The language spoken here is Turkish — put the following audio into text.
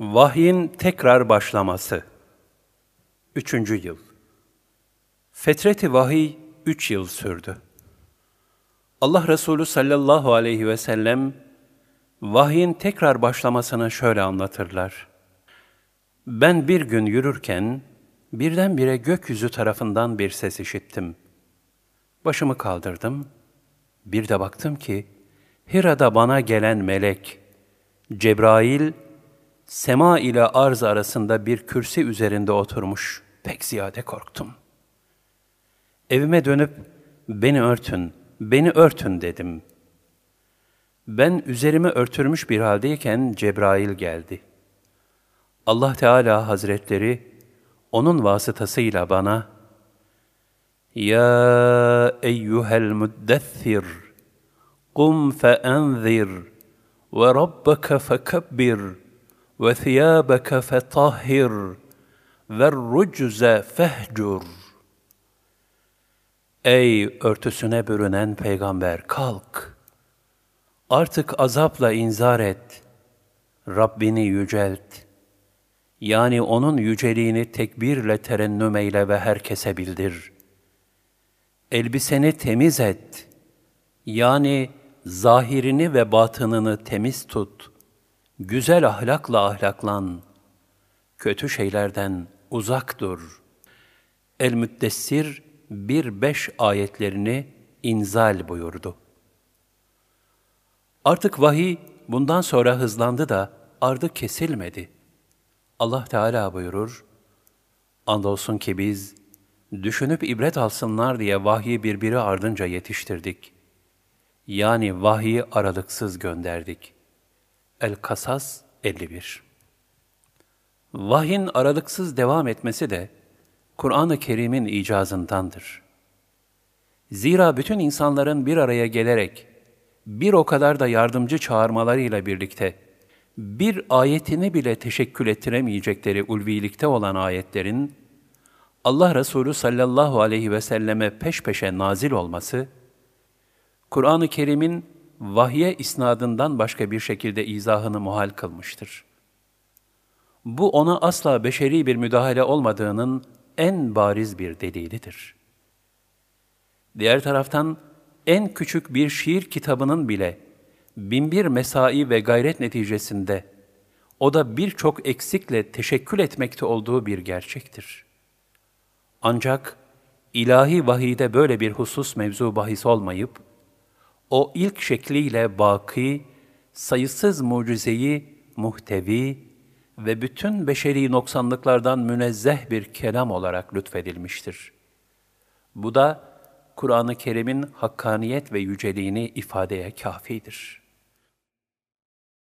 Vahyin tekrar başlaması. Üçüncü yıl. Fetreti vahiy üç yıl sürdü. Allah Resulü sallallahu aleyhi ve sellem, vahyin tekrar başlamasını şöyle anlatırlar. Ben bir gün yürürken, birdenbire gökyüzü tarafından bir ses işittim. Başımı kaldırdım, bir de baktım ki, Hira'da bana gelen melek, Cebrail, sema ile arz arasında bir kürsi üzerinde oturmuş. Pek ziyade korktum. Evime dönüp, beni örtün, beni örtün dedim. Ben üzerimi örtürmüş bir haldeyken Cebrail geldi. Allah Teala Hazretleri, onun vasıtasıyla bana, Ya eyyuhel müddessir, kum fe enzir, ve rabbeke fekebbir, ve thiyâbeke fetahhir ve rucze fehcur. Ey örtüsüne bürünen peygamber kalk. Artık azapla inzar et. Rabbini yücelt. Yani onun yüceliğini tekbirle terennüm eyle ve herkese bildir. Elbiseni temiz et. Yani zahirini ve batınını temiz tut.'' Güzel ahlakla ahlaklan, kötü şeylerden uzak dur. El-Müddessir 1-5 ayetlerini inzal buyurdu. Artık vahiy bundan sonra hızlandı da ardı kesilmedi. Allah Teala buyurur, Andolsun ki biz, düşünüp ibret alsınlar diye vahyi birbiri ardınca yetiştirdik. Yani vahyi aralıksız gönderdik.'' El-Kasas 51 Vahyin aralıksız devam etmesi de Kur'an-ı Kerim'in icazındandır. Zira bütün insanların bir araya gelerek bir o kadar da yardımcı çağırmalarıyla birlikte bir ayetini bile teşekkül ettiremeyecekleri ulvilikte olan ayetlerin Allah Resulü sallallahu aleyhi ve selleme peş peşe nazil olması, Kur'an-ı Kerim'in vahye isnadından başka bir şekilde izahını muhal kılmıştır. Bu ona asla beşeri bir müdahale olmadığının en bariz bir delilidir. Diğer taraftan en küçük bir şiir kitabının bile binbir mesai ve gayret neticesinde o da birçok eksikle teşekkül etmekte olduğu bir gerçektir. Ancak ilahi vahide böyle bir husus mevzu bahis olmayıp, o ilk şekliyle baki, sayısız mucizeyi muhtevi ve bütün beşeri noksanlıklardan münezzeh bir kelam olarak lütfedilmiştir. Bu da Kur'an-ı Kerim'in hakkaniyet ve yüceliğini ifadeye kafidir.''